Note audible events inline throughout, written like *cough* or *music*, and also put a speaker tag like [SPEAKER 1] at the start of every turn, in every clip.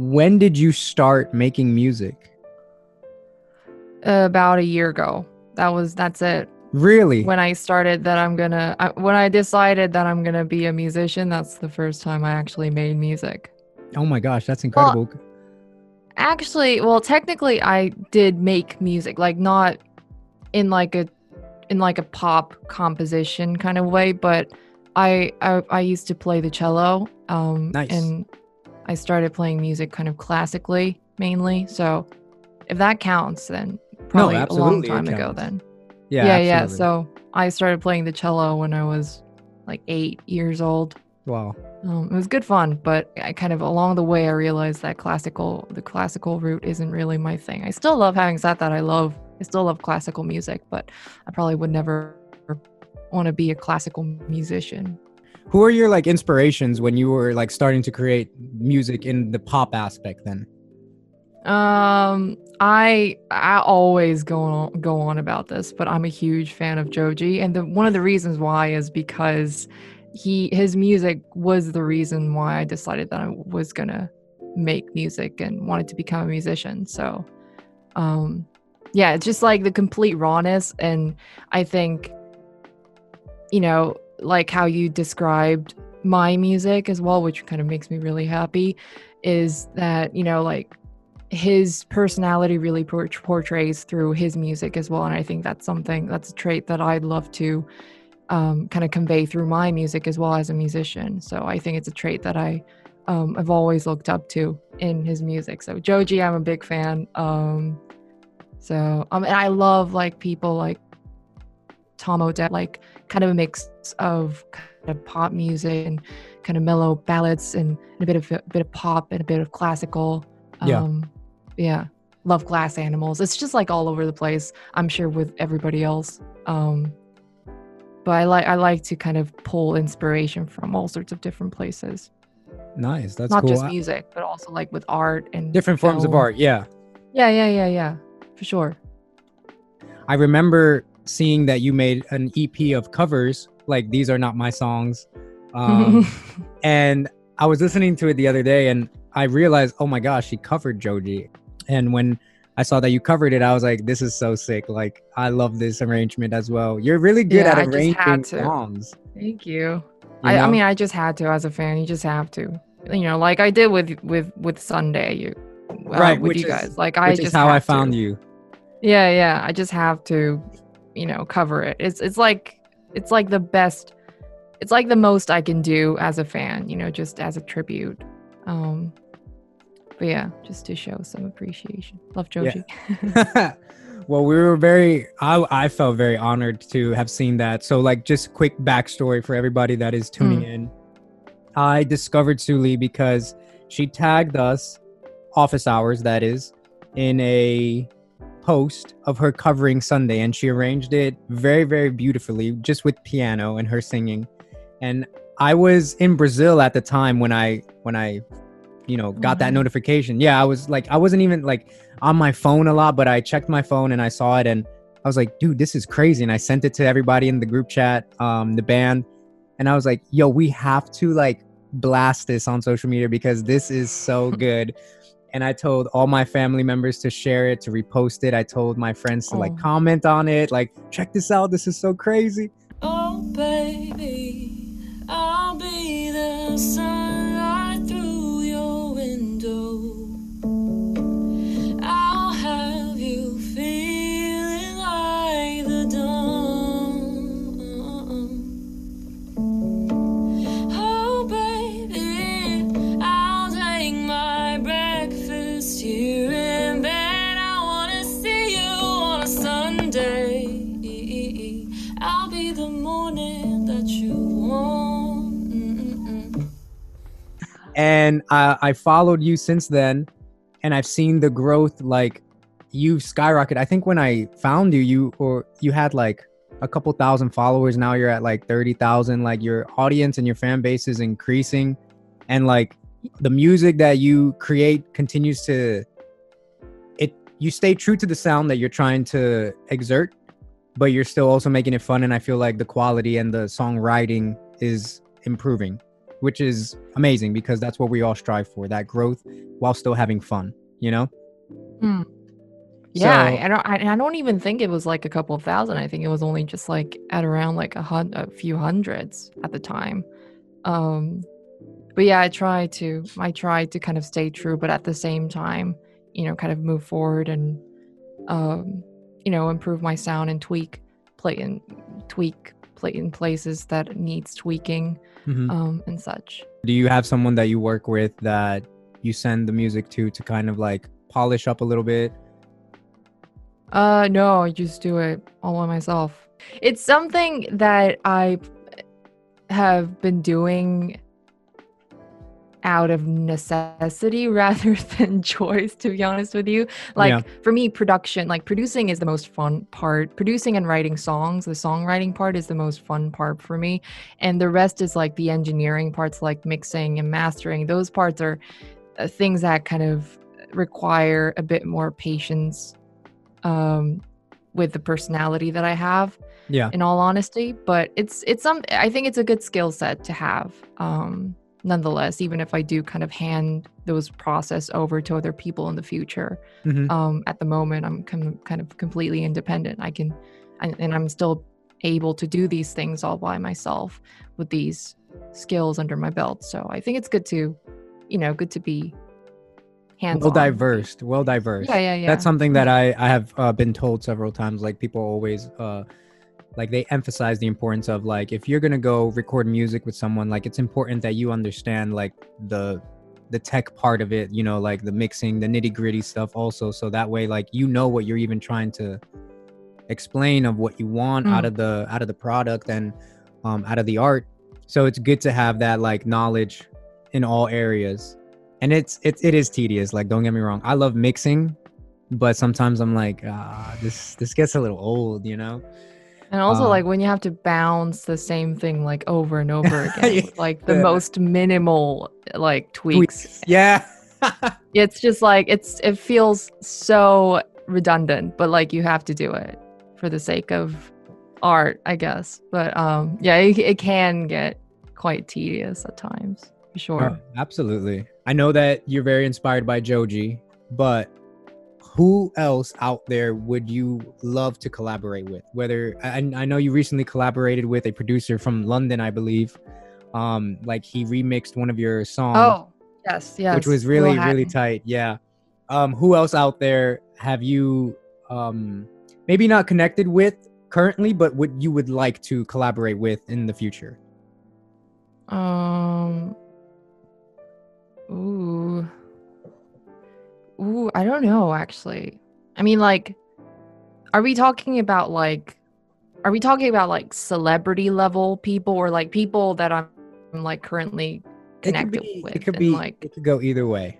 [SPEAKER 1] when did you start making music?
[SPEAKER 2] about a year ago. That was that's it.
[SPEAKER 1] Really?
[SPEAKER 2] When I started that I'm gonna I, when I decided that I'm gonna be a musician, that's the first time I actually made music.
[SPEAKER 1] oh my gosh, that's incredible.
[SPEAKER 2] Actually, well, technically I did make music, like not in like a in like a pop composition kind of way, but I I, I used to play the cello. Um
[SPEAKER 1] Nice.
[SPEAKER 2] and I started playing music kind of classically mainly. So if that counts, then probably a long time ago then.
[SPEAKER 1] yeah,
[SPEAKER 2] yeah, yeah. So I started playing the cello when I was like eight years old.
[SPEAKER 1] wow.
[SPEAKER 2] Um, it was good fun, but I kind of along the way I realized that classical, the classical route isn't really my thing. I still love having said that. I love, I still love classical music, but I probably would never want to be a classical musician.
[SPEAKER 1] Who are your like inspirations when you were like starting to create music in the pop aspect then?
[SPEAKER 2] Um, I I always go on go on about this, but I'm a huge fan of Joji, and the one of the reasons why is because he his music was the reason why I decided that I was gonna make music and wanted to become a musician. So, um, yeah, it's just like the complete rawness, and I think, you know, like how you described my music as well, which kind of makes me really happy, is that you know like his personality really por- portrays through his music as well. And i think that's something that's a trait that i'd love to um, kind of convey through my music as well as a musician. So i think it's a trait that i um, i've always looked up to in his music. So joji i'm a big fan um, so um, and i love like people like tom odell like kind of a mix of kind of pop music and kind of mellow ballads and, a bit of a bit of pop and a bit of classical
[SPEAKER 1] Yeah.
[SPEAKER 2] um yeah love glass animals it's just like all over the place i'm sure with everybody else um but i like i like to kind of pull inspiration from all sorts of different places
[SPEAKER 1] Nice. That's
[SPEAKER 2] not
[SPEAKER 1] cool.
[SPEAKER 2] just music but also like with art and
[SPEAKER 1] Different forms of art. Yeah.
[SPEAKER 2] yeah yeah yeah yeah for sure
[SPEAKER 1] I remember seeing that you made an EP of covers, like these are not my songs. *laughs* Um, and I was listening to it the other day and I realized, oh my gosh, she covered Joji. And when I saw that you covered it, I was like, this is so sick. Like, I love this arrangement as well. You're really good
[SPEAKER 2] Yeah,
[SPEAKER 1] at arranging songs.
[SPEAKER 2] thank you
[SPEAKER 1] you
[SPEAKER 2] I, I mean i just had to as a fan you just have to you know like i did with with with sunday you uh,
[SPEAKER 1] Right,
[SPEAKER 2] with you
[SPEAKER 1] is-
[SPEAKER 2] guys like i just
[SPEAKER 1] how I
[SPEAKER 2] have to.
[SPEAKER 1] found you.
[SPEAKER 2] Yeah, yeah. I just have to, you know, cover it. It's it's like it's like the best it's like the most I can do as a fan, you know, just as a tribute. Um but yeah, just to show some appreciation. Love Joji. Yeah. *laughs* *laughs*
[SPEAKER 1] well, we were very, I, I felt very honored to have seen that. So, like, just quick backstory for everybody that is tuning in. I discovered Suli because she tagged us, office hours, that is, in a post of her covering Sunday, and she arranged it very, very beautifully, just with piano and her singing. And I was in Brazil at the time when I, when I, you know, got that notification. Yeah, I was like, I wasn't even like on my phone a lot, but I checked my phone and I saw it and I was like, dude, this is crazy. And I sent it to everybody in the group chat, um, the band. And I was like, yo, we have to like blast this on social media because this is so *laughs* good. And I told all my family members to share it, to repost it. I told my friends to like
[SPEAKER 2] Oh.
[SPEAKER 1] comment on it, like, check this out. This is so crazy.
[SPEAKER 3] Oh, baby, I'll be the sunlight I,
[SPEAKER 1] I followed you since then and i've seen the growth like you've skyrocketed. i think when i found you you or you had like a couple thousand followers. Now you're at like 30,000 like your audience and your fan base is increasing. And like the music that you create continues to it you stay true to the sound that you're trying to exert but you're still also making it fun. And i feel like the quality and the songwriting is improving which is amazing because that's what we all strive for that growth while still having fun you know
[SPEAKER 2] Hmm. Yeah,
[SPEAKER 1] So-
[SPEAKER 2] I don't. I, I don't even think it was like a couple of thousand. I think it was only just like at around like a hun- a few hundreds at the time. Um, but yeah, I try to. I try to kind of stay true, but at the same time, you know, kind of move forward and, um, you know, improve my sound and tweak, play and tweak, in places that needs tweaking,
[SPEAKER 1] Mhm.
[SPEAKER 2] um, and such.
[SPEAKER 1] do you have someone that you work with that you send the music to to kind of like polish up a little bit
[SPEAKER 2] Uh, no, I just do it all by myself. It's something that I have been doing out of necessity *laughs* rather than choice, to be honest with you. Like
[SPEAKER 1] Yeah.
[SPEAKER 2] for me, production, like producing is the most fun part. Producing and writing songs, the songwriting part is the most fun part for me. And the rest is like the engineering parts, like mixing and mastering. Those parts are uh, things that kind of require a bit more patience um, with the personality that I have
[SPEAKER 1] yeah
[SPEAKER 2] in all honesty but it's it's some i think it's a good skill set to have um nonetheless even if i do kind of hand those process over to other people in the future
[SPEAKER 1] Mhm.
[SPEAKER 2] um at the moment i'm kind of, kind of completely independent. I can and, and i'm still able to do these things all by myself with these skills under my belt. So i think it's good to you know good to be hands
[SPEAKER 1] well diverse well diverse
[SPEAKER 2] yeah yeah yeah.
[SPEAKER 1] That's something that i i have uh, been told several times like people always uh like they emphasize the importance of like if you're gonna go record music with someone like it's important that you understand like the the tech part of it you know like the mixing the nitty gritty stuff also. So that way like you know what you're even trying to explain of what you want out
[SPEAKER 2] Mm.
[SPEAKER 1] of the out of the product and um out of the art. So it's good to have that like knowledge in all areas. And it's it's it is tedious like don't get me wrong. I love mixing but sometimes i'm like ah this this gets a little old you know
[SPEAKER 2] And also,
[SPEAKER 1] Um,
[SPEAKER 2] like when you have to bounce the same thing like over and over *laughs* again,
[SPEAKER 1] Yeah.
[SPEAKER 2] like the most minimal like tweaks.
[SPEAKER 1] yeah *laughs*
[SPEAKER 2] It's just like it's it feels so redundant, but like you have to do it for the sake of art, I guess. But um, yeah, it, it can get quite tedious at times, for sure.
[SPEAKER 1] Oh, absolutely i know that you're very inspired by joji but who else out there would you love to collaborate with whether I, I know you recently collaborated with a producer from london i believe um like he remixed one of your songs
[SPEAKER 2] Oh, yes, yes.
[SPEAKER 1] which was really really tight yeah um who else out there have you um maybe not connected with currently but would you would like to collaborate with in the future
[SPEAKER 2] Um. Ooh. Ooh, I don't know actually. I mean, like, are we talking about like, are we talking about like celebrity level people or like people that I'm like currently connected
[SPEAKER 1] be
[SPEAKER 2] with?
[SPEAKER 1] it could
[SPEAKER 2] and,
[SPEAKER 1] be
[SPEAKER 2] like,
[SPEAKER 1] it could go either way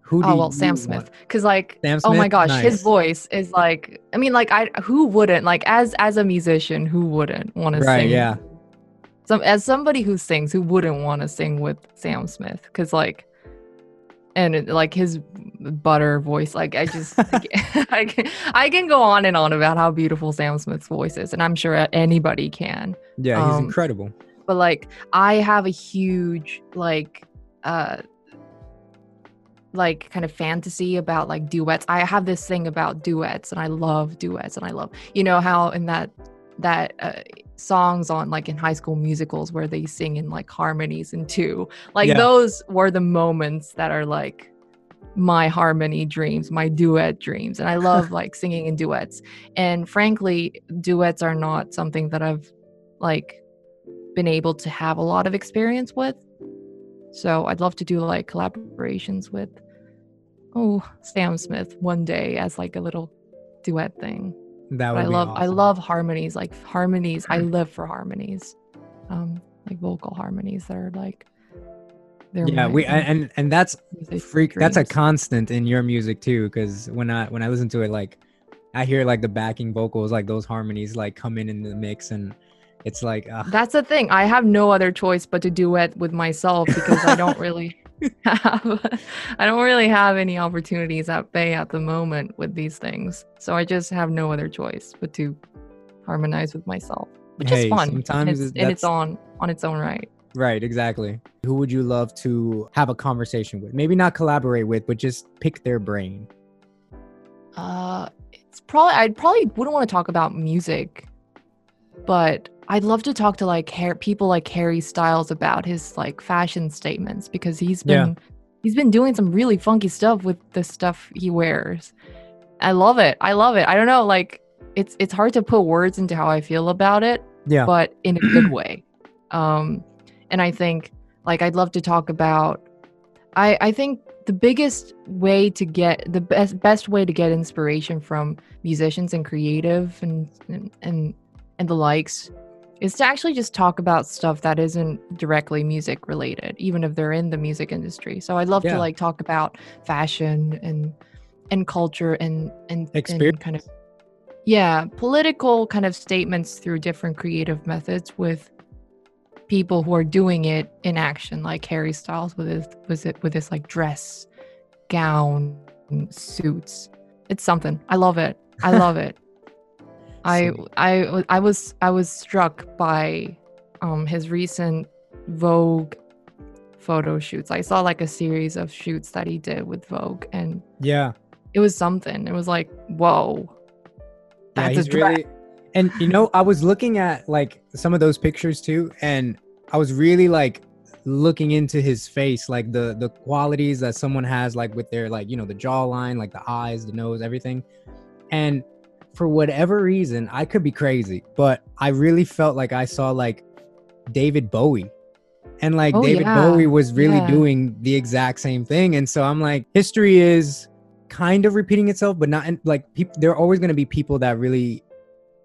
[SPEAKER 1] who oh, do
[SPEAKER 2] oh well, Sam? Smith, because like,
[SPEAKER 1] Sam
[SPEAKER 2] oh my gosh,
[SPEAKER 1] Nice.
[SPEAKER 2] his voice is like, I mean, like, I who wouldn't like as as a musician, who wouldn't want to
[SPEAKER 1] right
[SPEAKER 2] sing
[SPEAKER 1] yeah
[SPEAKER 2] some as somebody who sings who wouldn't want to sing with sam smith because like and it, like his butter voice like i just I, *laughs* can, *laughs* I can go on and on about how beautiful sam smith's voice is and i'm sure anybody can.
[SPEAKER 1] Yeah he's
[SPEAKER 2] Um,
[SPEAKER 1] incredible.
[SPEAKER 2] but like i have a huge like uh like kind of fantasy about like duets. I have this thing about duets and i love duets and i love you know how in that that uh, songs on like in high school musicals where they sing in like harmonies and two. Like
[SPEAKER 1] Yeah.
[SPEAKER 2] those were the moments that are like my harmony dreams my duet dreams and i *laughs* love like singing in duets. And frankly duets are not something that i've like been able to have a lot of experience with. So i'd love to do like collaborations with oh sam smith one day as like a little duet thing
[SPEAKER 1] that would
[SPEAKER 2] I love I love harmonies, like harmonies. I *clears throat* live for harmonies, um, like vocal harmonies that are like. they're
[SPEAKER 1] yeah we and and that's freak that's a constant in your music too because when i when i listen to it like i hear like the backing vocals like those harmonies like come in in the mix and it's like uh,
[SPEAKER 2] That's the thing. I have no other choice but to duet with myself because I don't really *laughs* have I don't really have any opportunities at Bay at the moment with these things. So I just have no other choice but to harmonize with myself, which
[SPEAKER 1] Hey,
[SPEAKER 2] is fun. And
[SPEAKER 1] sometimes
[SPEAKER 2] it's, and it's on on its own right.
[SPEAKER 1] Right, exactly. Who would you love to have a conversation with? Maybe not collaborate with, but just pick their brain.
[SPEAKER 2] Uh, it's probably I probably wouldn't want to talk about music, but I'd love to talk to like hair people like Harry Styles about his like fashion statements because he's
[SPEAKER 1] Yeah.
[SPEAKER 2] been he's been doing some really funky stuff with the stuff he wears. I love it. I love it. I don't know, like it's it's hard to put words into how I feel about it,
[SPEAKER 1] Yeah.
[SPEAKER 2] but in a good way. Um, and I think like I'd love to talk about. I I think the biggest way to get the best best way to get inspiration from musicians and creative and and and, and the likes is to actually just talk about stuff that isn't directly music related even if they're in the music industry. So i'd love
[SPEAKER 1] Yeah.
[SPEAKER 2] to like talk about fashion and and culture and and, and
[SPEAKER 1] Experience.
[SPEAKER 2] kind of yeah political kind of statements through different creative methods with people who are doing it in action like harry styles with his was it with his like dress gown suits. It's something. I love it. I love it I. I I was I was struck by um his recent Vogue photo shoots. I saw like a series of shoots that he did with Vogue and
[SPEAKER 1] Yeah.
[SPEAKER 2] it was something. It was like, whoa.
[SPEAKER 1] Yeah,
[SPEAKER 2] That's
[SPEAKER 1] he's
[SPEAKER 2] a dress.
[SPEAKER 1] really and you know, I was looking at like some of those pictures too, and I was really like looking into his face, like the the qualities that someone has, like with their like, you know, the jawline, like the eyes, the nose, everything. And for whatever reason, I could be crazy, but I really felt like I saw like David Bowie. And like
[SPEAKER 2] Oh,
[SPEAKER 1] David
[SPEAKER 2] yeah.
[SPEAKER 1] Bowie was really
[SPEAKER 2] Yeah.
[SPEAKER 1] doing the exact same thing. And so I'm like, history is kind of repeating itself, but not like people. There are always going to be people that really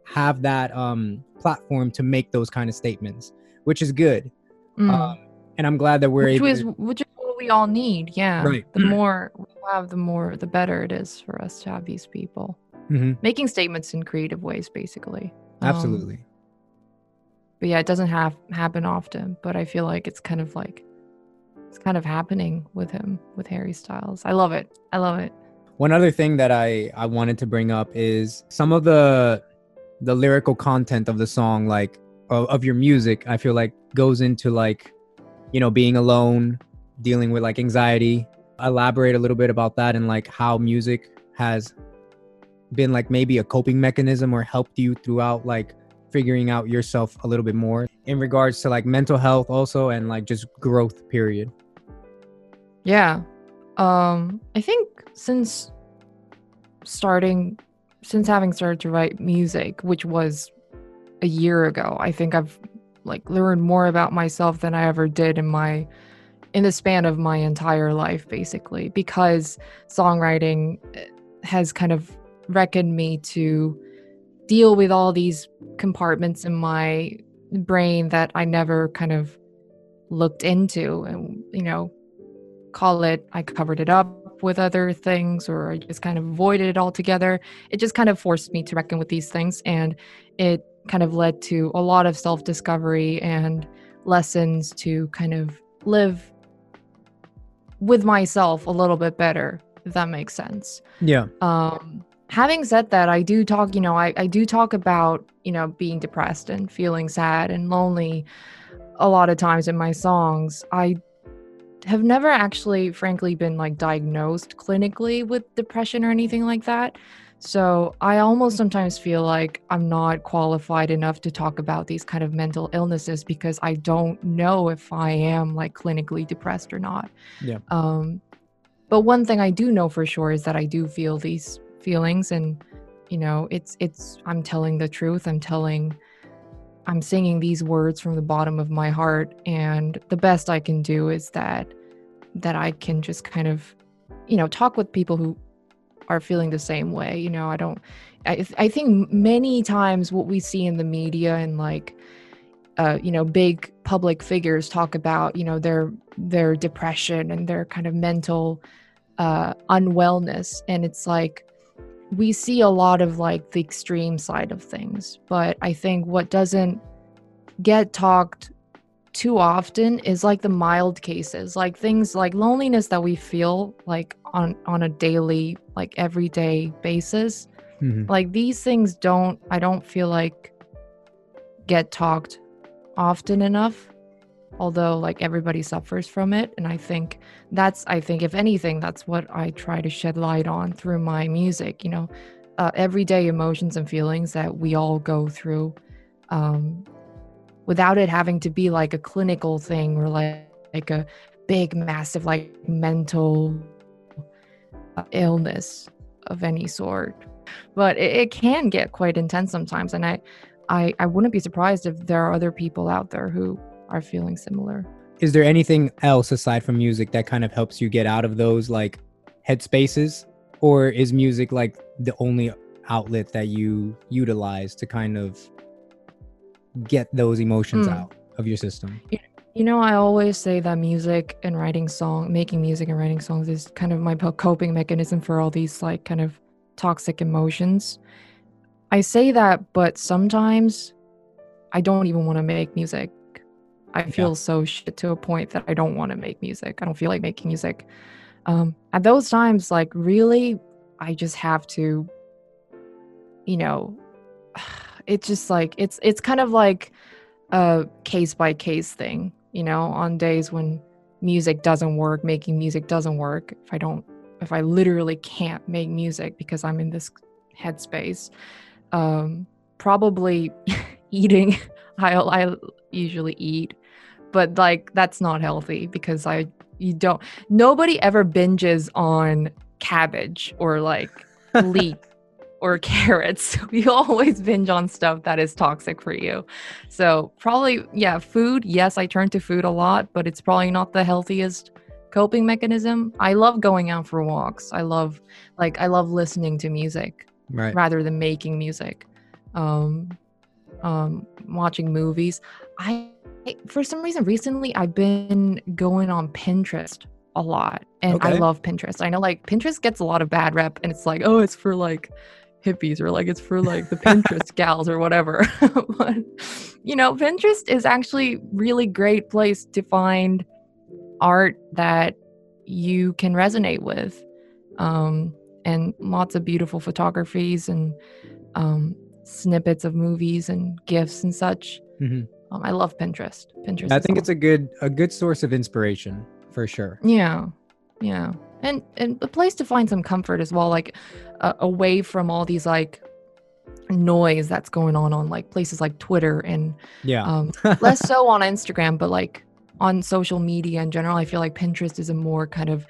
[SPEAKER 1] have that um platform to make those kind of statements, which is good.
[SPEAKER 2] Mm.
[SPEAKER 1] Um, and I'm glad that we're
[SPEAKER 2] which
[SPEAKER 1] able. to,
[SPEAKER 2] which is what we all need. Yeah.
[SPEAKER 1] Right.
[SPEAKER 2] The more we have, the more the better it is for us to have these people
[SPEAKER 1] Mhm,
[SPEAKER 2] making statements in creative ways, basically. Um,
[SPEAKER 1] absolutely.
[SPEAKER 2] but yeah, it doesn't have happen often. But I feel like it's kind of like it's kind of happening with him with Harry Styles. I love it. I love it.
[SPEAKER 1] One other thing that I I wanted to bring up is some of the the lyrical content of the song, like of, of your music. I feel like goes into like you know being alone, dealing with like anxiety. Elaborate a little bit about that and like how music has been like maybe a coping mechanism or helped you throughout like figuring out yourself a little bit more in regards to like mental health also and like just growth period.
[SPEAKER 2] Yeah. Um I think since starting since having started to write music, which was a year ago, I think I've like learned more about myself than I ever did in my in the span of my entire life basically because songwriting eh, has kind of reckoned me to deal with all these compartments in my brain that I never kind of looked into and you know call it I covered it up with other things or I just kind of avoided it altogether. It just kind of forced me to reckon with these things and it kind of led to a lot of self-discovery and lessons to kind of live with myself a little bit better, if that makes sense
[SPEAKER 1] Yeah.
[SPEAKER 2] um having said that i do talk you know I, I do talk about you know being depressed and feeling sad and lonely a lot of times in my songs. I have never actually frankly been like diagnosed clinically with depression or anything like that. So i almost sometimes feel like i'm not qualified enough to talk about these kind of mental illnesses because i don't know if i am like clinically depressed or not.
[SPEAKER 1] Yeah.
[SPEAKER 2] um but one thing i do know for sure is that i do feel these feelings and you know it's it's i'm telling the truth. I'm telling i'm singing these words from the bottom of my heart. And the best i can do is that that i can just kind of you know talk with people who are feeling the same way. You know i don't i, I think many times what we see in the media and like uh, you know big public figures talk about you know their their depression and their kind of mental uh, unwellness. And it's like we see a lot of like the extreme side of things but i think what doesn't get talked too often is like the mild cases like things like loneliness that we feel like on on a daily like everyday basis
[SPEAKER 1] Mhm.
[SPEAKER 2] like these things don't i don't feel like get talked often enough although like everybody suffers from it and i think that's i think if anything that's what i try to shed light on through my music you know? Uh, everyday emotions and feelings that we all go through um, without it having to be like a clinical thing or like, like a big massive like mental uh, illness of any sort. But it, it can get quite intense sometimes and I, I i wouldn't be surprised if there are other people out there who are feeling similar
[SPEAKER 1] Is there anything else aside from music that kind of helps you get out of those like headspaces? Or is music like the only outlet that you utilize to kind of get those emotions
[SPEAKER 2] Hmm.
[SPEAKER 1] out of your system?
[SPEAKER 2] You know, I always say that music and writing song, making music and writing songs is kind of my coping mechanism for all these like kind of toxic emotions. I say that, but sometimes I don't even want to make music. I feel so shit to a point that I don't want to make music. I don't feel like making music. Um, at those times, like really, I just have to, you know, *sighs* it's just like it's it's kind of like a case by case thing you know on days when music doesn't work making music doesn't work if i don't if i literally can't make music because i'm in this headspace um probably *laughs* eating i i usually eat but like that's not healthy because i you don't nobody ever binges on cabbage or like *laughs* leek or carrots. *laughs* We always binge on stuff that is toxic for you. So, probably, yeah, food. Yes, I turn to food a lot, but it's probably not the healthiest coping mechanism. I love going out for walks. I love, like, I love listening to music
[SPEAKER 1] Right.
[SPEAKER 2] rather than making music. Um, um, watching movies. I, for some reason, recently I've been going on Pinterest a lot, and I love Pinterest. I know like Pinterest gets a lot of bad rep, and it's like, oh, it's for like hippies or like it's for like the *laughs* Pinterest gals or whatever. *laughs* but you know, Pinterest is actually really great place to find art that you can resonate with. Um, and lots of beautiful photographies and um, snippets of movies and gifs and such.
[SPEAKER 1] Mhm.
[SPEAKER 2] Um, I love Pinterest. Pinterest.
[SPEAKER 1] I think it's a good a good source of inspiration for sure.
[SPEAKER 2] yeah, yeah, and and a place to find some comfort as well, like uh, away from all these like noise that's going on on like places like Twitter and
[SPEAKER 1] Yeah.
[SPEAKER 2] um, *laughs* less so on Instagram, but like on social media in general. I feel like Pinterest is a more kind of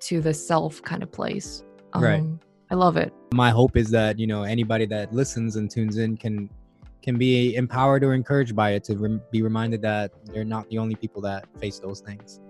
[SPEAKER 2] to the self kind of place. Um,
[SPEAKER 1] Right.
[SPEAKER 2] I love it.
[SPEAKER 1] My hope is that, you know, anybody that listens and tunes in can can be empowered or encouraged by it to rem- be reminded that they're not the only people that face those things.